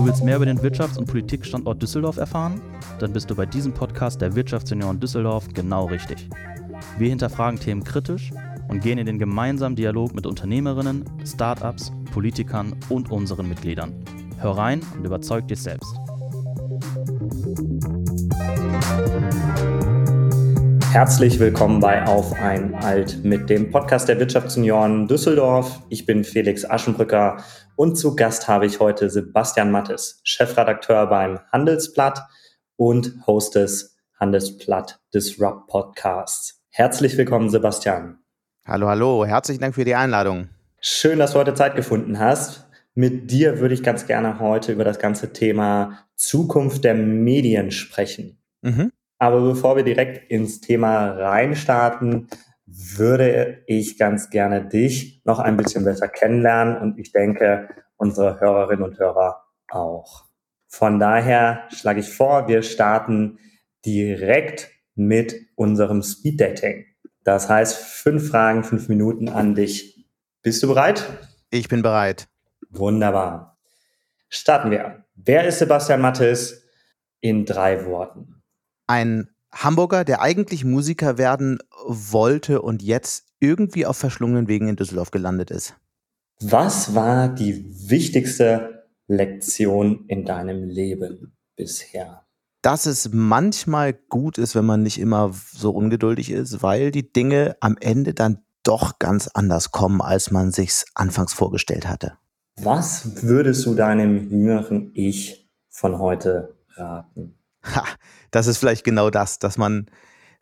Du willst mehr über den Wirtschafts- und Politikstandort Düsseldorf erfahren? Dann bist du bei diesem Podcast der Wirtschaftsunion Düsseldorf genau richtig. Wir hinterfragen Themen kritisch und gehen in den gemeinsamen Dialog mit Unternehmerinnen, Startups, Politikern und unseren Mitgliedern. Hör rein und überzeug dich selbst. Herzlich willkommen bei Auf ein Alt mit dem Podcast der Wirtschaftsunion Düsseldorf. Ich bin Felix Aschenbrücker und zu Gast habe ich heute Sebastian Mattes, Chefredakteur beim Handelsblatt und Host des Handelsblatt Disrupt Podcasts. Herzlich willkommen, Sebastian. Hallo, hallo, herzlichen Dank für die Einladung. Schön, dass du heute Zeit gefunden hast. Mit dir würde ich ganz gerne heute über das ganze Thema Zukunft der Medien sprechen. Mhm. Aber bevor wir direkt ins Thema reinstarten, würde ich ganz gerne dich noch ein bisschen besser kennenlernen und ich denke, unsere Hörerinnen und Hörer auch. Von daher schlage ich vor, wir starten direkt mit unserem Speed Dating. Das heißt, fünf Fragen, fünf Minuten an dich. Bist du bereit? Ich bin bereit. Wunderbar. Starten wir. Wer ist Sebastian Mattes in drei Worten? Ein Hamburger, der eigentlich Musiker werden wollte und jetzt irgendwie auf verschlungenen Wegen in Düsseldorf gelandet ist. Was war die wichtigste Lektion in deinem Leben bisher? Dass es manchmal gut ist, wenn man nicht immer so ungeduldig ist, weil die Dinge am Ende dann doch ganz anders kommen, als man sich's anfangs vorgestellt hatte. Was würdest du deinem jüngeren Ich von heute raten? Ha, das ist vielleicht genau das, dass man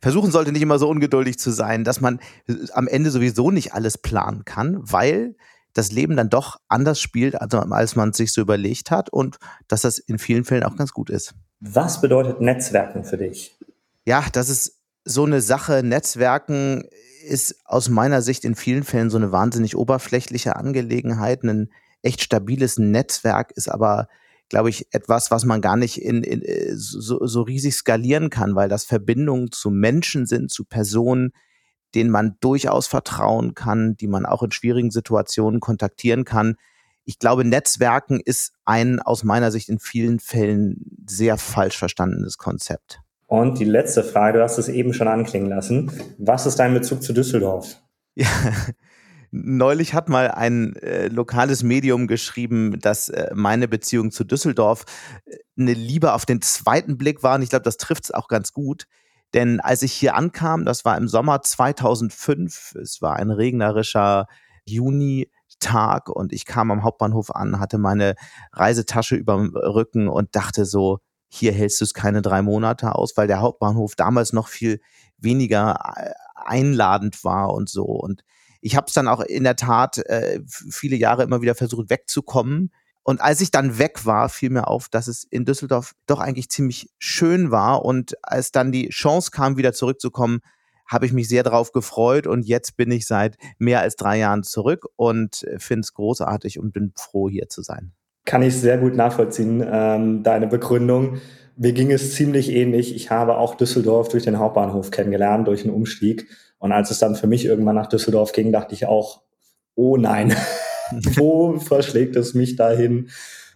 versuchen sollte, nicht immer so ungeduldig zu sein, dass man äh, am Ende sowieso nicht alles planen kann, weil das Leben dann doch anders spielt, also, als man es sich so überlegt hat und dass das in vielen Fällen auch ganz gut ist. Was bedeutet Netzwerken für dich? Ja, das ist so eine Sache. Netzwerken ist aus meiner Sicht in vielen Fällen so eine wahnsinnig oberflächliche Angelegenheit. Ein echt stabiles Netzwerk ist aber glaube ich, etwas, was man gar nicht in, in äh, so, so riesig skalieren kann, weil das Verbindungen zu Menschen sind, zu Personen, denen man durchaus vertrauen kann, die man auch in schwierigen Situationen kontaktieren kann. Ich glaube, Netzwerken ist ein aus meiner Sicht in vielen Fällen sehr falsch verstandenes Konzept. Und die letzte Frage, du hast es eben schon anklingen lassen. Was ist dein Bezug zu Düsseldorf? Ja, Neulich hat mal ein äh, lokales Medium geschrieben, dass äh, meine Beziehung zu Düsseldorf äh, eine Liebe auf den zweiten Blick war. Und ich glaube, das trifft es auch ganz gut. Denn als ich hier ankam, das war im Sommer 2005, es war ein regnerischer Juni-Tag und ich kam am Hauptbahnhof an, hatte meine Reisetasche überm Rücken und dachte so, hier hältst du es keine drei Monate aus, weil der Hauptbahnhof damals noch viel weniger äh, einladend war und so. Und ich habe es dann auch in der Tat äh, viele Jahre immer wieder versucht wegzukommen. Und als ich dann weg war, fiel mir auf, dass es in Düsseldorf doch eigentlich ziemlich schön war. Und als dann die Chance kam, wieder zurückzukommen, habe ich mich sehr darauf gefreut. Und jetzt bin ich seit mehr als drei Jahren zurück und finde es großartig und bin froh, hier zu sein. Kann ich sehr gut nachvollziehen, ähm, deine Begründung. Mir ging es ziemlich ähnlich. Ich habe auch Düsseldorf durch den Hauptbahnhof kennengelernt, durch einen Umstieg. Und als es dann für mich irgendwann nach Düsseldorf ging, dachte ich auch, oh nein, wo verschlägt es mich dahin?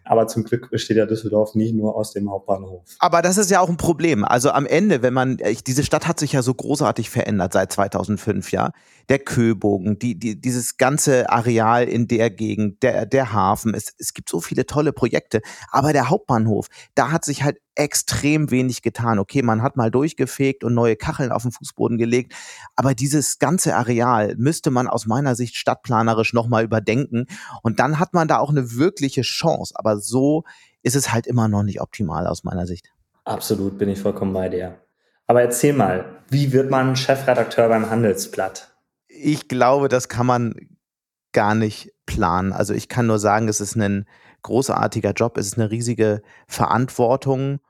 Aber zum Glück besteht ja Düsseldorf nicht nur aus dem Hauptbahnhof. Aber das ist ja auch ein Problem. Also am Ende, wenn man, diese Stadt hat sich ja so großartig verändert seit 2005, ja. Der Köbogen, die, die, dieses ganze Areal in der Gegend, der, der Hafen. Es, es gibt so viele tolle Projekte. Aber der Hauptbahnhof, da hat sich halt extrem wenig getan. Okay, man hat mal durchgefegt und neue Kacheln auf den Fußboden gelegt, aber dieses ganze Areal müsste man aus meiner Sicht stadtplanerisch nochmal überdenken und dann hat man da auch eine wirkliche Chance. Aber so ist es halt immer noch nicht optimal aus meiner Sicht. Absolut, bin ich vollkommen bei dir. Aber erzähl mal, wie wird man Chefredakteur beim Handelsblatt? Ich glaube, das kann man gar nicht planen. Also ich kann nur sagen, es ist ein großartiger Job, es ist eine riesige Verantwortung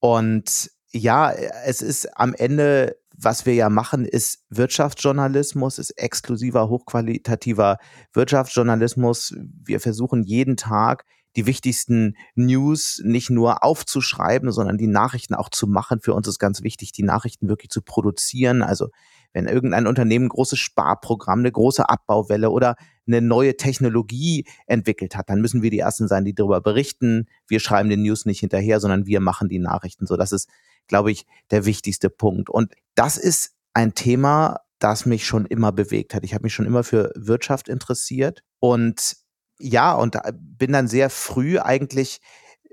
und ja, es ist am Ende, was wir ja machen, ist Wirtschaftsjournalismus, ist exklusiver, hochqualitativer Wirtschaftsjournalismus. Wir versuchen jeden Tag die wichtigsten News nicht nur aufzuschreiben, sondern die Nachrichten auch zu machen. Für uns ist ganz wichtig, die Nachrichten wirklich zu produzieren. Also wenn irgendein Unternehmen ein großes Sparprogramm, eine große Abbauwelle oder eine neue Technologie entwickelt hat, dann müssen wir die Ersten sein, die darüber berichten. Wir schreiben den News nicht hinterher, sondern wir machen die Nachrichten. So, das ist, glaube ich, der wichtigste Punkt. Und das ist ein Thema, das mich schon immer bewegt hat. Ich habe mich schon immer für Wirtschaft interessiert und ja, und bin dann sehr früh eigentlich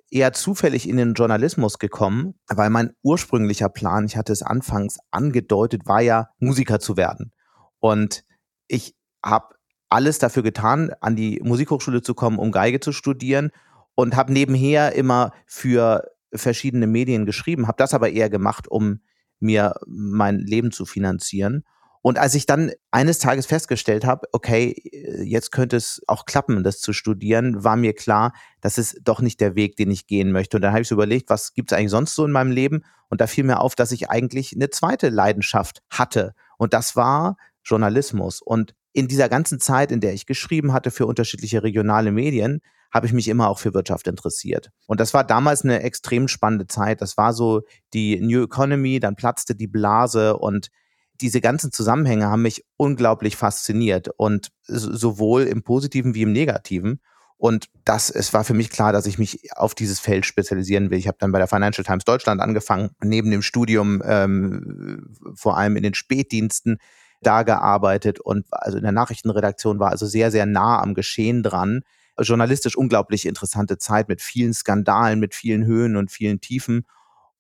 eher zufällig in den Journalismus gekommen, weil mein ursprünglicher Plan, ich hatte es anfangs angedeutet, war ja Musiker zu werden. Und ich habe alles dafür getan, an die Musikhochschule zu kommen, um Geige zu studieren und habe nebenher immer für verschiedene Medien geschrieben, habe das aber eher gemacht, um mir mein Leben zu finanzieren. Und als ich dann eines Tages festgestellt habe, okay, jetzt könnte es auch klappen, das zu studieren, war mir klar, das ist doch nicht der Weg, den ich gehen möchte. Und dann habe ich so überlegt, was gibt es eigentlich sonst so in meinem Leben? Und da fiel mir auf, dass ich eigentlich eine zweite Leidenschaft hatte. Und das war Journalismus. Und in dieser ganzen Zeit, in der ich geschrieben hatte für unterschiedliche regionale Medien, habe ich mich immer auch für Wirtschaft interessiert. Und das war damals eine extrem spannende Zeit. Das war so die New Economy, dann platzte die Blase und diese ganzen Zusammenhänge haben mich unglaublich fasziniert und sowohl im Positiven wie im Negativen. Und das, es war für mich klar, dass ich mich auf dieses Feld spezialisieren will. Ich habe dann bei der Financial Times Deutschland angefangen, neben dem Studium ähm, vor allem in den Spätdiensten da gearbeitet und also in der Nachrichtenredaktion war also sehr, sehr nah am Geschehen dran. Journalistisch unglaublich interessante Zeit mit vielen Skandalen, mit vielen Höhen und vielen Tiefen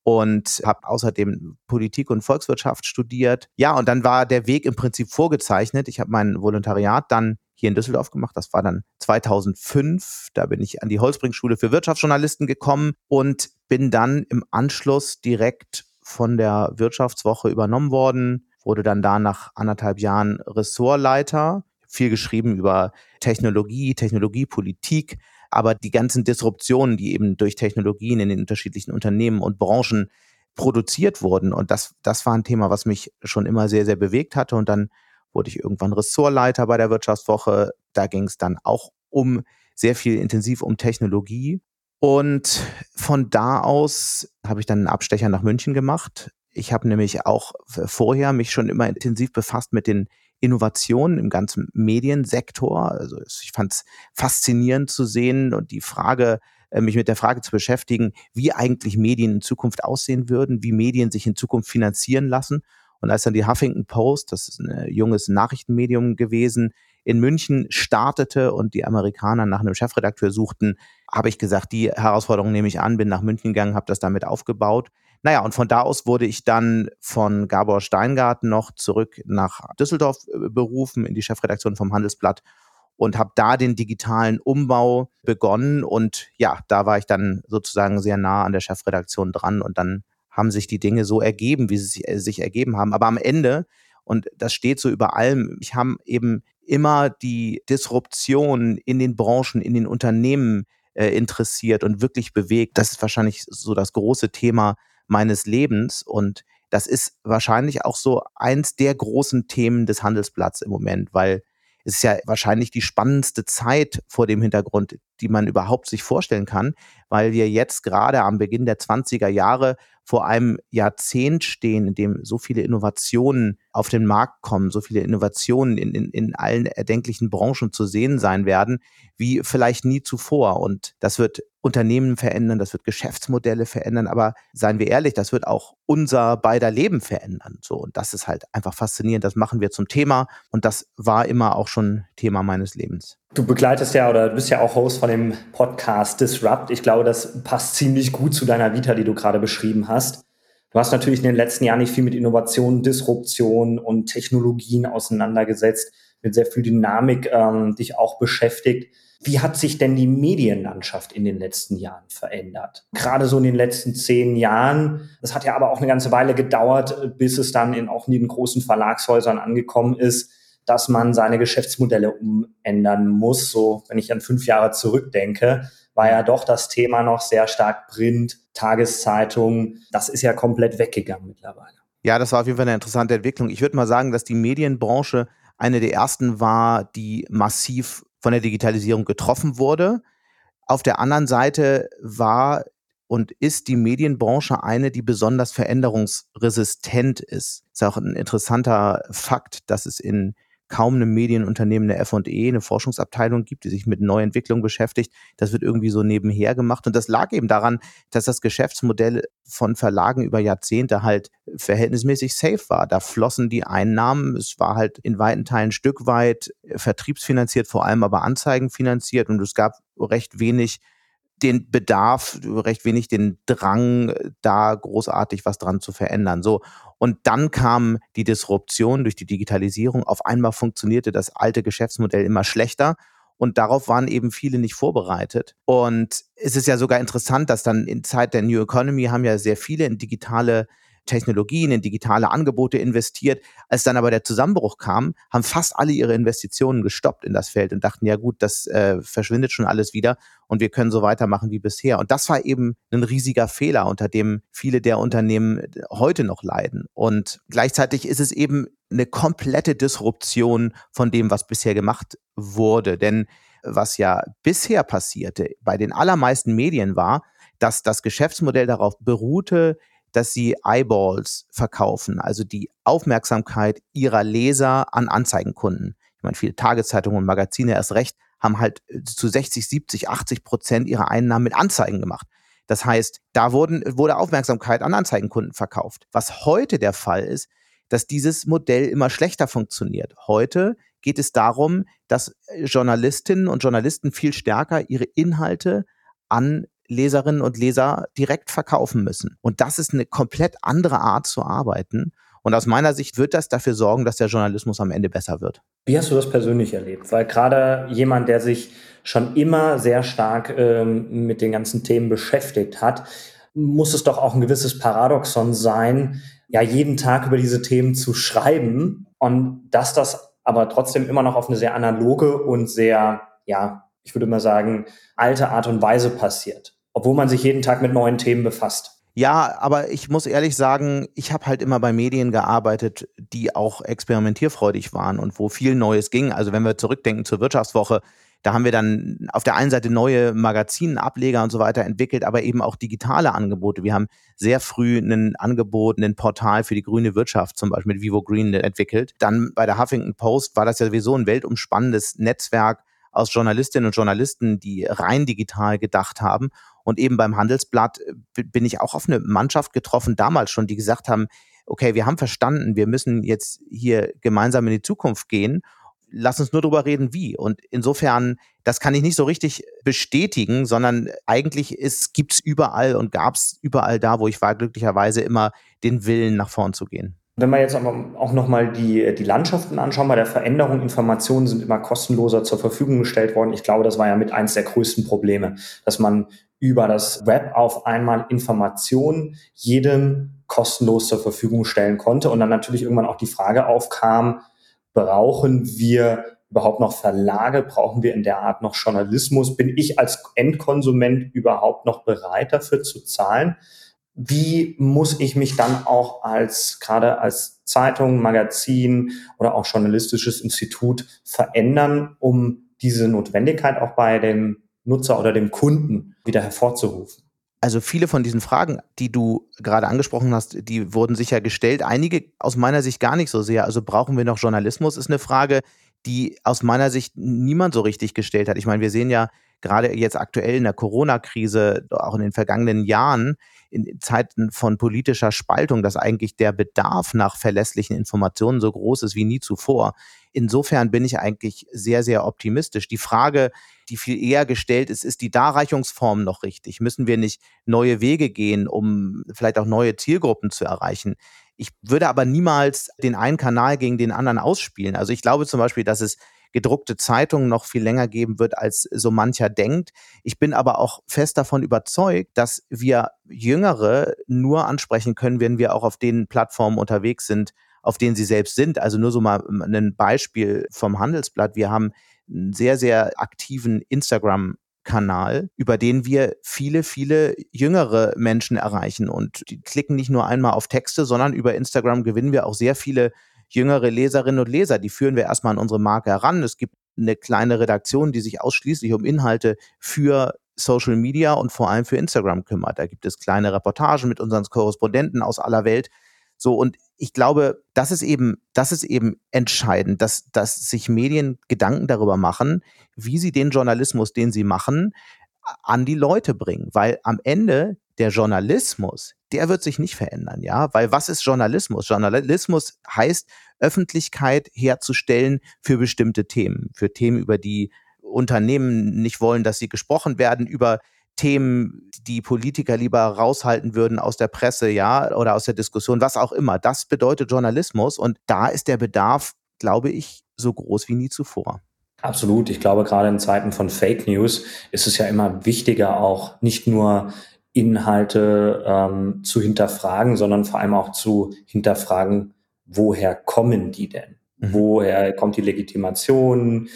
und habe außerdem Politik und Volkswirtschaft studiert. Ja, und dann war der Weg im Prinzip vorgezeichnet. Ich habe mein Volontariat dann hier in Düsseldorf gemacht. Das war dann 2005. Da bin ich an die Holzbring-Schule für Wirtschaftsjournalisten gekommen und bin dann im Anschluss direkt von der Wirtschaftswoche übernommen worden, wurde dann da nach anderthalb Jahren Ressortleiter. Viel geschrieben über Technologie, Technologiepolitik, aber die ganzen Disruptionen, die eben durch Technologien in den unterschiedlichen Unternehmen und Branchen produziert wurden. Und das, das war ein Thema, was mich schon immer sehr, sehr bewegt hatte. Und dann wurde ich irgendwann Ressortleiter bei der Wirtschaftswoche. Da ging es dann auch um sehr viel intensiv um Technologie. Und von da aus habe ich dann einen Abstecher nach München gemacht. Ich habe nämlich auch vorher mich schon immer intensiv befasst mit den Innovationen im ganzen Mediensektor. Also ich fand es faszinierend zu sehen und die Frage, äh, mich mit der Frage zu beschäftigen, wie eigentlich Medien in Zukunft aussehen würden, wie Medien sich in Zukunft finanzieren lassen. Und als dann die Huffington Post, das ist ein junges Nachrichtenmedium gewesen, in München startete und die Amerikaner nach einem Chefredakteur suchten, habe ich gesagt, die Herausforderung nehme ich an, bin nach München gegangen, habe das damit aufgebaut. Naja, und von da aus wurde ich dann von Gabor Steingarten noch zurück nach Düsseldorf äh, berufen, in die Chefredaktion vom Handelsblatt und habe da den digitalen Umbau begonnen. Und ja, da war ich dann sozusagen sehr nah an der Chefredaktion dran und dann haben sich die Dinge so ergeben, wie sie sich, äh, ergeben haben. Aber am Ende, und das steht so über allem, ich habe eben immer die Disruption in den Branchen, in den Unternehmen äh, interessiert und wirklich bewegt. Das ist wahrscheinlich so das große Thema meines Lebens. Und das ist wahrscheinlich auch so eins der großen Themen des Handelsblatts im Moment, weil es ist ja wahrscheinlich die spannendste Zeit vor dem Hintergrund, die man überhaupt sich vorstellen kann, weil wir jetzt gerade am Beginn der 20er Jahre vor einem Jahrzehnt stehen, in dem so viele Innovationen auf den Markt kommen, so viele Innovationen in, in, in allen erdenklichen Branchen zu sehen sein werden, wie vielleicht nie zuvor. Und das wird Unternehmen verändern, das wird Geschäftsmodelle verändern, aber seien wir ehrlich, das wird auch unser beider Leben verändern. So, und das ist halt einfach faszinierend. Das machen wir zum Thema und das war immer auch schon Thema meines Lebens. Du begleitest ja oder bist ja auch Host von dem Podcast Disrupt. Ich glaube, das passt ziemlich gut zu deiner Vita, die du gerade beschrieben hast. Du hast natürlich in den letzten Jahren nicht viel mit Innovation, Disruption und Technologien auseinandergesetzt, mit sehr viel Dynamik ähm, dich auch beschäftigt. Wie hat sich denn die Medienlandschaft in den letzten Jahren verändert? Gerade so in den letzten zehn Jahren. Das hat ja aber auch eine ganze Weile gedauert, bis es dann in auch in den großen Verlagshäusern angekommen ist, dass man seine Geschäftsmodelle umändern muss. So, wenn ich an fünf Jahre zurückdenke, war ja doch das Thema noch sehr stark Print, Tageszeitungen. Das ist ja komplett weggegangen mittlerweile. Ja, das war auf jeden Fall eine interessante Entwicklung. Ich würde mal sagen, dass die Medienbranche eine der ersten war, die massiv von der Digitalisierung getroffen wurde. Auf der anderen Seite war und ist die Medienbranche eine, die besonders veränderungsresistent ist. Ist auch ein interessanter Fakt, dass es in kaum einem Medienunternehmen eine F&E, eine Forschungsabteilung gibt, die sich mit Neuentwicklung beschäftigt. Das wird irgendwie so nebenher gemacht. Und das lag eben daran, dass das Geschäftsmodell von Verlagen über Jahrzehnte halt verhältnismäßig safe war. Da flossen die Einnahmen. Es war halt in weiten Teilen Stück weit vertriebsfinanziert, vor allem aber anzeigenfinanziert. Und es gab recht wenig den Bedarf, recht wenig den Drang, da großartig was dran zu verändern. So. Und dann kam die Disruption durch die Digitalisierung. Auf einmal funktionierte das alte Geschäftsmodell immer schlechter. Und darauf waren eben viele nicht vorbereitet. Und es ist ja sogar interessant, dass dann in Zeit der New Economy haben ja sehr viele in digitale Technologien, in digitale Angebote investiert. Als dann aber der Zusammenbruch kam, haben fast alle ihre Investitionen gestoppt in das Feld und dachten, ja gut, das äh, verschwindet schon alles wieder und wir können so weitermachen wie bisher. Und das war eben ein riesiger Fehler, unter dem viele der Unternehmen heute noch leiden. Und gleichzeitig ist es eben eine komplette Disruption von dem, was bisher gemacht wurde. Denn was ja bisher passierte bei den allermeisten Medien war, dass das Geschäftsmodell darauf beruhte, dass sie Eyeballs verkaufen, also die Aufmerksamkeit ihrer Leser an Anzeigenkunden. Ich meine, viele Tageszeitungen und Magazine erst recht haben halt äh, zu 60, 70, 80 Prozent ihrer Einnahmen mit Anzeigen gemacht. Das heißt, da wurden, wurde Aufmerksamkeit an Anzeigenkunden verkauft. Was heute der Fall ist, dass dieses Modell immer schlechter funktioniert. Heute geht es darum, dass äh, Journalistinnen und Journalisten viel stärker ihre Inhalte an Leserinnen und Leser direkt verkaufen müssen. Und das ist eine komplett andere Art zu arbeiten. Und aus meiner Sicht wird das dafür sorgen, dass der Journalismus am Ende besser wird. Wie hast du das persönlich erlebt? Weil gerade jemand, der sich schon immer sehr stark ähm, mit den ganzen Themen beschäftigt hat, muss es doch auch ein gewisses Paradoxon sein, ja, jeden Tag über diese Themen zu schreiben und dass das aber trotzdem immer noch auf eine sehr analoge und sehr, ja, ich würde mal sagen, alte Art und Weise passiert obwohl man sich jeden Tag mit neuen Themen befasst. Ja, aber ich muss ehrlich sagen, ich habe halt immer bei Medien gearbeitet, die auch experimentierfreudig waren und wo viel Neues ging. Also wenn wir zurückdenken zur Wirtschaftswoche, da haben wir dann auf der einen Seite neue Magazinableger und so weiter entwickelt, aber eben auch digitale Angebote. Wir haben sehr früh ein Angebot, ein Portal für die grüne Wirtschaft zum Beispiel mit Vivo Green entwickelt. Dann bei der Huffington Post war das ja sowieso ein weltumspannendes Netzwerk aus Journalistinnen und Journalisten, die rein digital gedacht haben. Und eben beim Handelsblatt äh, bin ich auch auf eine Mannschaft getroffen, damals schon, die gesagt haben, okay, wir haben verstanden, wir müssen jetzt hier gemeinsam in die Zukunft gehen. Lass uns nur darüber reden, wie. Und insofern, das kann ich nicht so richtig bestätigen, sondern eigentlich gibt es überall und gab es überall da, wo ich war, glücklicherweise immer den Willen, nach vorn zu gehen. Wenn wir jetzt auch nochmal die, die Landschaften anschauen, bei der Veränderung, Informationen sind immer kostenloser zur Verfügung gestellt worden. Ich glaube, das war ja mit eins der größten Probleme, dass man über das Web auf einmal Informationen jedem kostenlos zur Verfügung stellen konnte und dann natürlich irgendwann auch die Frage aufkam, brauchen wir überhaupt noch Verlage? Brauchen wir in der Art noch Journalismus? Bin ich als Endkonsument überhaupt noch bereit dafür zu zahlen? Wie muss ich mich dann auch als, gerade als Zeitung, Magazin oder auch journalistisches Institut verändern, um diese Notwendigkeit auch bei dem Nutzer oder dem Kunden wieder hervorzurufen? Also viele von diesen Fragen, die du gerade angesprochen hast, die wurden sicher gestellt. Einige aus meiner Sicht gar nicht so sehr. Also brauchen wir noch Journalismus, ist eine Frage, die aus meiner Sicht niemand so richtig gestellt hat. Ich meine, wir sehen ja gerade jetzt aktuell in der Corona-Krise, auch in den vergangenen Jahren, in Zeiten von politischer Spaltung, dass eigentlich der Bedarf nach verlässlichen Informationen so groß ist wie nie zuvor. Insofern bin ich eigentlich sehr, sehr optimistisch. Die Frage, die viel eher gestellt ist, ist die Darreichungsform noch richtig? Müssen wir nicht neue Wege gehen, um vielleicht auch neue Zielgruppen zu erreichen? Ich würde aber niemals den einen Kanal gegen den anderen ausspielen. Also ich glaube zum Beispiel, dass es gedruckte Zeitungen noch viel länger geben wird, als so mancher denkt. Ich bin aber auch fest davon überzeugt, dass wir Jüngere nur ansprechen können, wenn wir auch auf den Plattformen unterwegs sind, auf denen sie selbst sind. Also nur so mal ein Beispiel vom Handelsblatt. Wir haben einen sehr, sehr aktiven Instagram Kanal, über den wir viele, viele jüngere Menschen erreichen. Und die klicken nicht nur einmal auf Texte, sondern über Instagram gewinnen wir auch sehr viele jüngere Leserinnen und Leser. Die führen wir erstmal an unsere Marke heran. Es gibt eine kleine Redaktion, die sich ausschließlich um Inhalte für Social Media und vor allem für Instagram kümmert. Da gibt es kleine Reportagen mit unseren Korrespondenten aus aller Welt. So, und ich glaube, das ist eben, das ist eben entscheidend, dass, dass sich Medien Gedanken darüber machen, wie sie den Journalismus, den sie machen, an die Leute bringen. Weil am Ende der Journalismus, der wird sich nicht verändern, ja. Weil was ist Journalismus? Journalismus heißt, Öffentlichkeit herzustellen für bestimmte Themen, für Themen, über die Unternehmen nicht wollen, dass sie gesprochen werden, über Themen, die Politiker lieber raushalten würden aus der Presse, ja, oder aus der Diskussion, was auch immer. Das bedeutet Journalismus und da ist der Bedarf, glaube ich, so groß wie nie zuvor. Absolut. Ich glaube, gerade in Zeiten von Fake News ist es ja immer wichtiger, auch nicht nur Inhalte ähm, zu hinterfragen, sondern vor allem auch zu hinterfragen, woher kommen die denn? Mhm. Woher kommt die Legitimation,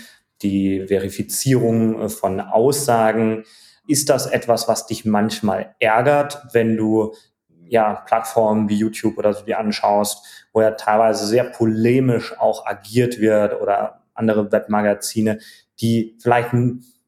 die Verifizierung äh, von Aussagen? Ist das etwas, was dich manchmal ärgert, wenn du ja Plattformen wie YouTube oder so dir anschaust, wo ja teilweise sehr polemisch auch agiert wird oder andere Webmagazine, die vielleicht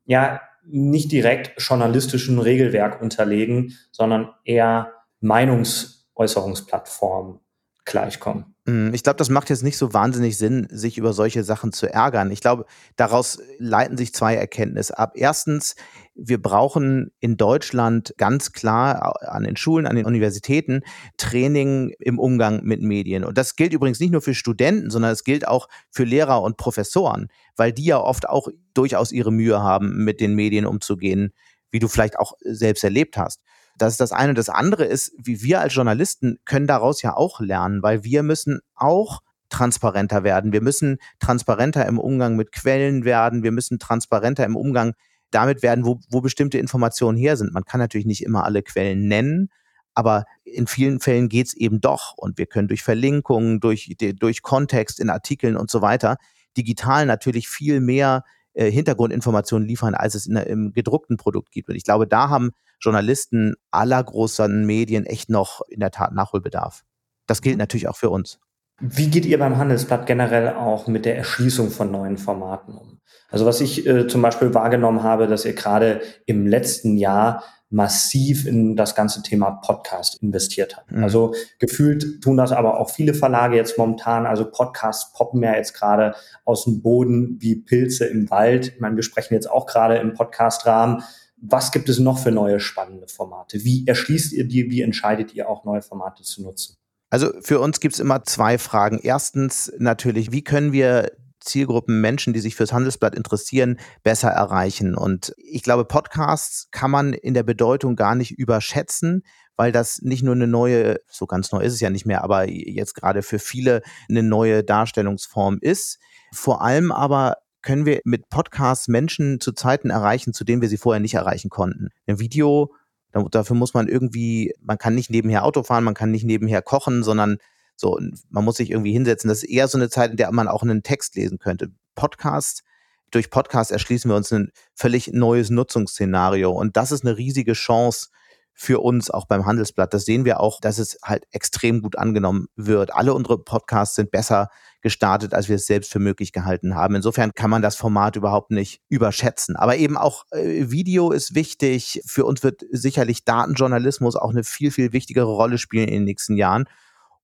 ja nicht direkt journalistischen Regelwerk unterlegen, sondern eher Meinungsäußerungsplattformen gleichkommen. Hm, ich glaube, das macht jetzt nicht so wahnsinnig Sinn, sich über solche Sachen zu ärgern. Ich glaube, daraus leiten sich zwei Erkenntnisse ab. Erstens, wir brauchen in Deutschland ganz klar an den Schulen, an den Universitäten Training im Umgang mit Medien. Und das gilt übrigens nicht nur für Studenten, sondern es gilt auch für Lehrer und Professoren, weil die ja oft auch durchaus ihre Mühe haben, mit den Medien umzugehen, wie du vielleicht auch selbst erlebt hast. Das ist das eine. Das andere ist, wie wir als Journalisten können daraus ja auch lernen, weil wir müssen auch transparenter werden. Wir müssen transparenter im Umgang mit Quellen werden. Wir müssen transparenter im Umgang damit werden, wo, wo bestimmte Informationen her sind. Man kann natürlich nicht immer alle Quellen nennen, aber in vielen Fällen geht es eben doch. Und wir können durch Verlinkungen, durch, durch Kontext in Artikeln und so weiter digital natürlich viel mehr äh, Hintergrundinformationen liefern, als es in, im gedruckten Produkt gibt. Und ich glaube, da haben Journalisten aller großen Medien echt noch in der Tat Nachholbedarf. Das gilt mhm. natürlich auch für uns. Wie geht ihr beim Handelsblatt generell auch mit der Erschließung von neuen Formaten um? Also was ich äh, zum Beispiel wahrgenommen habe, dass ihr gerade im letzten Jahr massiv in das ganze Thema Podcast investiert habt. Mhm. Also gefühlt tun das aber auch viele Verlage jetzt momentan. Also Podcasts poppen ja jetzt gerade aus dem Boden wie Pilze im Wald. Ich meine, wir sprechen jetzt auch gerade im Podcast-Rahmen was gibt es noch für neue spannende Formate? Wie erschließt ihr die? Wie entscheidet ihr auch neue Formate zu nutzen? Also für uns gibt es immer zwei Fragen. Erstens natürlich, wie können wir Zielgruppen Menschen, die sich fürs Handelsblatt interessieren, besser erreichen? Und ich glaube, Podcasts kann man in der Bedeutung gar nicht überschätzen, weil das nicht nur eine neue, so ganz neu ist es ja nicht mehr, aber jetzt gerade für viele eine neue Darstellungsform ist. Vor allem aber können wir mit Podcasts Menschen zu Zeiten erreichen, zu denen wir sie vorher nicht erreichen konnten. Ein Video, dafür muss man irgendwie, man kann nicht nebenher Auto fahren, man kann nicht nebenher kochen, sondern so, man muss sich irgendwie hinsetzen. Das ist eher so eine Zeit, in der man auch einen Text lesen könnte. Podcast, durch Podcast erschließen wir uns ein völlig neues Nutzungsszenario und das ist eine riesige Chance für uns auch beim Handelsblatt. Das sehen wir auch, dass es halt extrem gut angenommen wird. Alle unsere Podcasts sind besser gestartet, als wir es selbst für möglich gehalten haben. Insofern kann man das Format überhaupt nicht überschätzen. Aber eben auch äh, Video ist wichtig. Für uns wird sicherlich Datenjournalismus auch eine viel, viel wichtigere Rolle spielen in den nächsten Jahren.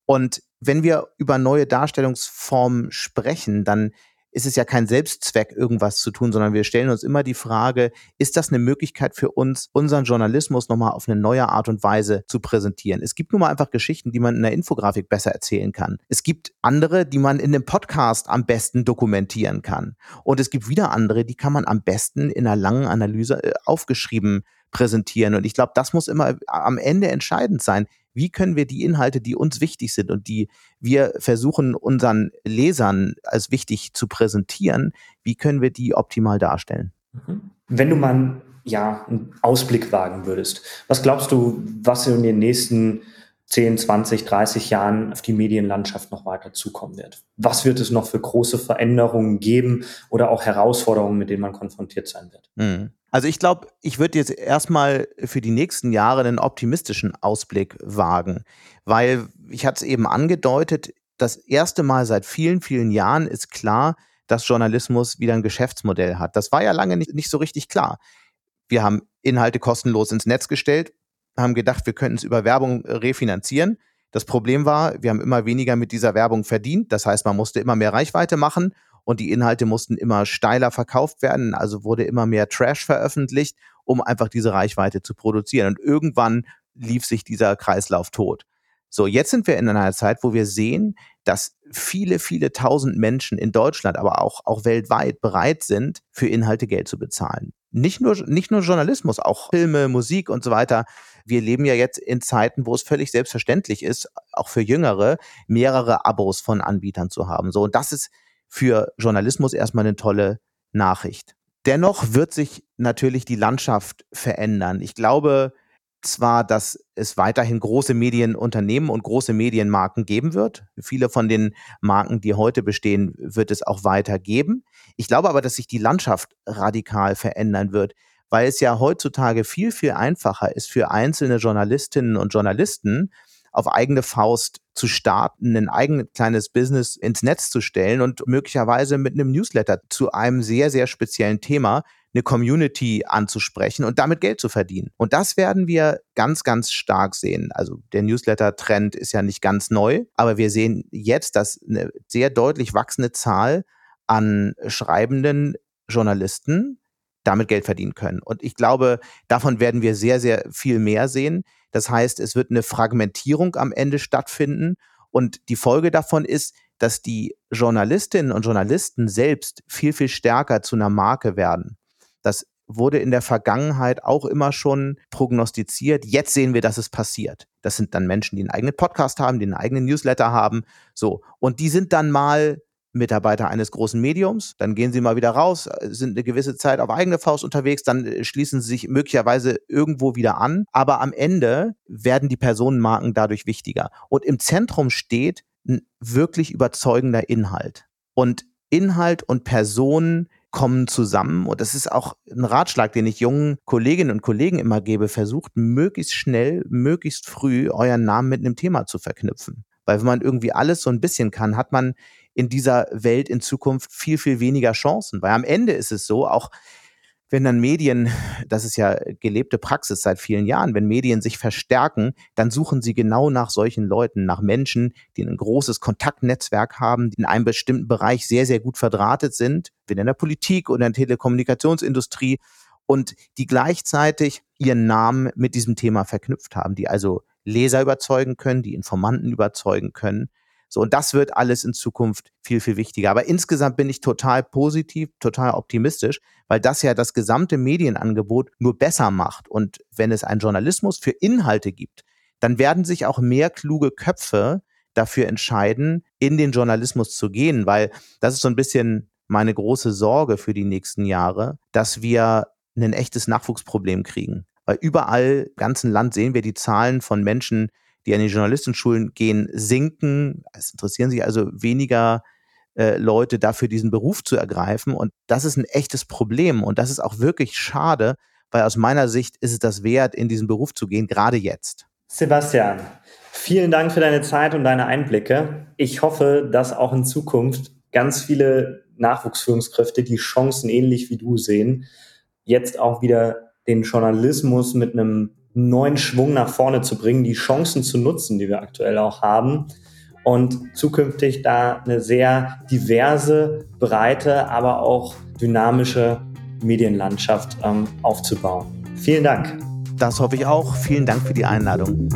Und wenn wir über neue Darstellungsformen sprechen, dann ist es ja kein Selbstzweck, irgendwas zu tun, sondern wir stellen uns immer die Frage, ist das eine Möglichkeit für uns, unseren Journalismus nochmal auf eine neue Art und Weise zu präsentieren? Es gibt nun mal einfach Geschichten, die man in der Infografik besser erzählen kann. Es gibt andere, die man in einem Podcast am besten dokumentieren kann. Und es gibt wieder andere, die kann man am besten in einer langen Analyse äh, aufgeschrieben präsentieren. Und ich glaube, das muss immer am Ende entscheidend sein wie können wir die Inhalte, die uns wichtig sind und die wir versuchen unseren Lesern als wichtig zu präsentieren, wie können wir die optimal darstellen? Mhm. Wenn du mal ja, einen Ausblick wagen würdest, was glaubst du, was in den nächsten 10, 20, 30 Jahren auf die Medienlandschaft noch weiter zukommen wird? Was wird es noch für große Veränderungen geben oder auch Herausforderungen, mit denen man konfrontiert sein wird? Mhm. Also ich glaube, ich würde jetzt erstmal für die nächsten Jahre einen optimistischen Ausblick wagen, weil ich hatte es eben angedeutet, das erste Mal seit vielen, vielen Jahren ist klar, dass Journalismus wieder ein Geschäftsmodell hat. Das war ja lange nicht, nicht so richtig klar. Wir haben Inhalte kostenlos ins Netz gestellt, haben gedacht, wir könnten es über Werbung äh, refinanzieren. Das Problem war, wir haben immer weniger mit dieser Werbung verdient. Das heißt, man musste immer mehr Reichweite machen und die Inhalte mussten immer steiler verkauft werden. Also wurde immer mehr Trash veröffentlicht, um einfach diese Reichweite zu produzieren. Und irgendwann lief sich dieser Kreislauf tot. So, jetzt sind wir in einer Zeit, wo wir sehen, dass viele, viele tausend Menschen in Deutschland, aber auch, auch weltweit bereit sind, für Inhalte Geld zu bezahlen. Nicht nur, nicht nur Journalismus, auch Filme, Musik und so weiter. Wir leben ja jetzt in Zeiten, wo es völlig selbstverständlich ist, auch für Jüngere, mehrere Abos von Anbietern zu haben. So, und das ist für Journalismus erstmal eine tolle Nachricht. Dennoch wird sich natürlich die Landschaft verändern. Ich glaube, zwar, dass es weiterhin große Medienunternehmen und große Medienmarken geben wird. Viele von den Marken, die heute bestehen, wird es auch weiter geben. Ich glaube aber, dass sich die Landschaft radikal verändern wird, weil es ja heutzutage viel, viel einfacher ist für einzelne Journalistinnen und Journalisten, auf eigene Faust zu starten, ein eigenes kleines Business ins Netz zu stellen und möglicherweise mit einem Newsletter zu einem sehr, sehr speziellen Thema eine Community anzusprechen und damit Geld zu verdienen. Und das werden wir ganz, ganz stark sehen. Also der Newsletter-Trend ist ja nicht ganz neu, aber wir sehen jetzt, dass eine sehr deutlich wachsende Zahl an schreibenden Journalisten damit Geld verdienen können. Und ich glaube, davon werden wir sehr, sehr viel mehr sehen. Das heißt, es wird eine Fragmentierung am Ende stattfinden. Und die Folge davon ist, dass die Journalistinnen und Journalisten selbst viel, viel stärker zu einer Marke werden. Das wurde in der Vergangenheit auch immer schon prognostiziert. Jetzt sehen wir, dass es passiert. Das sind dann Menschen, die einen eigenen Podcast haben, die einen eigenen Newsletter haben. So. Und die sind dann mal Mitarbeiter eines großen Mediums, dann gehen sie mal wieder raus, sind eine gewisse Zeit auf eigene Faust unterwegs, dann äh, schließen sie sich möglicherweise irgendwo wieder an. Aber am Ende werden die Personenmarken dadurch wichtiger. Und im Zentrum steht ein wirklich überzeugender Inhalt. Und Inhalt und Personen kommen zusammen. Und das ist auch ein Ratschlag, den ich jungen Kolleginnen und Kollegen immer gebe. Versucht möglichst schnell, möglichst früh euren Namen mit einem Thema zu verknüpfen. Weil wenn man irgendwie alles so ein bisschen kann, hat man in dieser Welt in Zukunft viel, viel weniger Chancen. Weil am Ende ist es so, auch wenn dann Medien, das ist ja gelebte Praxis seit vielen Jahren, wenn Medien sich verstärken, dann suchen sie genau nach solchen Leuten, nach Menschen, die ein großes Kontaktnetzwerk haben, die in einem bestimmten Bereich sehr, sehr gut verdrahtet sind, wie in der Politik oder in der Telekommunikationsindustrie und die gleichzeitig ihren Namen mit diesem Thema verknüpft haben, die also Leser überzeugen können, die Informanten überzeugen können. So, und das wird alles in Zukunft viel, viel wichtiger. Aber insgesamt bin ich total positiv, total optimistisch, weil das ja das gesamte Medienangebot nur besser macht. Und wenn es einen Journalismus für Inhalte gibt, dann werden sich auch mehr kluge Köpfe dafür entscheiden, in den Journalismus zu gehen, weil das ist so ein bisschen meine große Sorge für die nächsten Jahre, dass wir ein echtes Nachwuchsproblem kriegen. Weil überall im ganzen Land sehen wir die Zahlen von Menschen, die an die Journalistenschulen gehen, sinken. Es interessieren sich also weniger äh, Leute dafür, diesen Beruf zu ergreifen. Und das ist ein echtes Problem. Und das ist auch wirklich schade, weil aus meiner Sicht ist es das wert, in diesen Beruf zu gehen, gerade jetzt. Sebastian, vielen Dank für deine Zeit und deine Einblicke. Ich hoffe, dass auch in Zukunft ganz viele Nachwuchsführungskräfte die Chancen ähnlich wie du sehen, jetzt auch wieder den Journalismus mit einem neuen Schwung nach vorne zu bringen, die Chancen zu nutzen, die wir aktuell auch haben und zukünftig da eine sehr diverse, breite, aber auch dynamische Medienlandschaft ähm, aufzubauen. Vielen Dank. Das hoffe ich auch. Vielen Dank für die Einladung.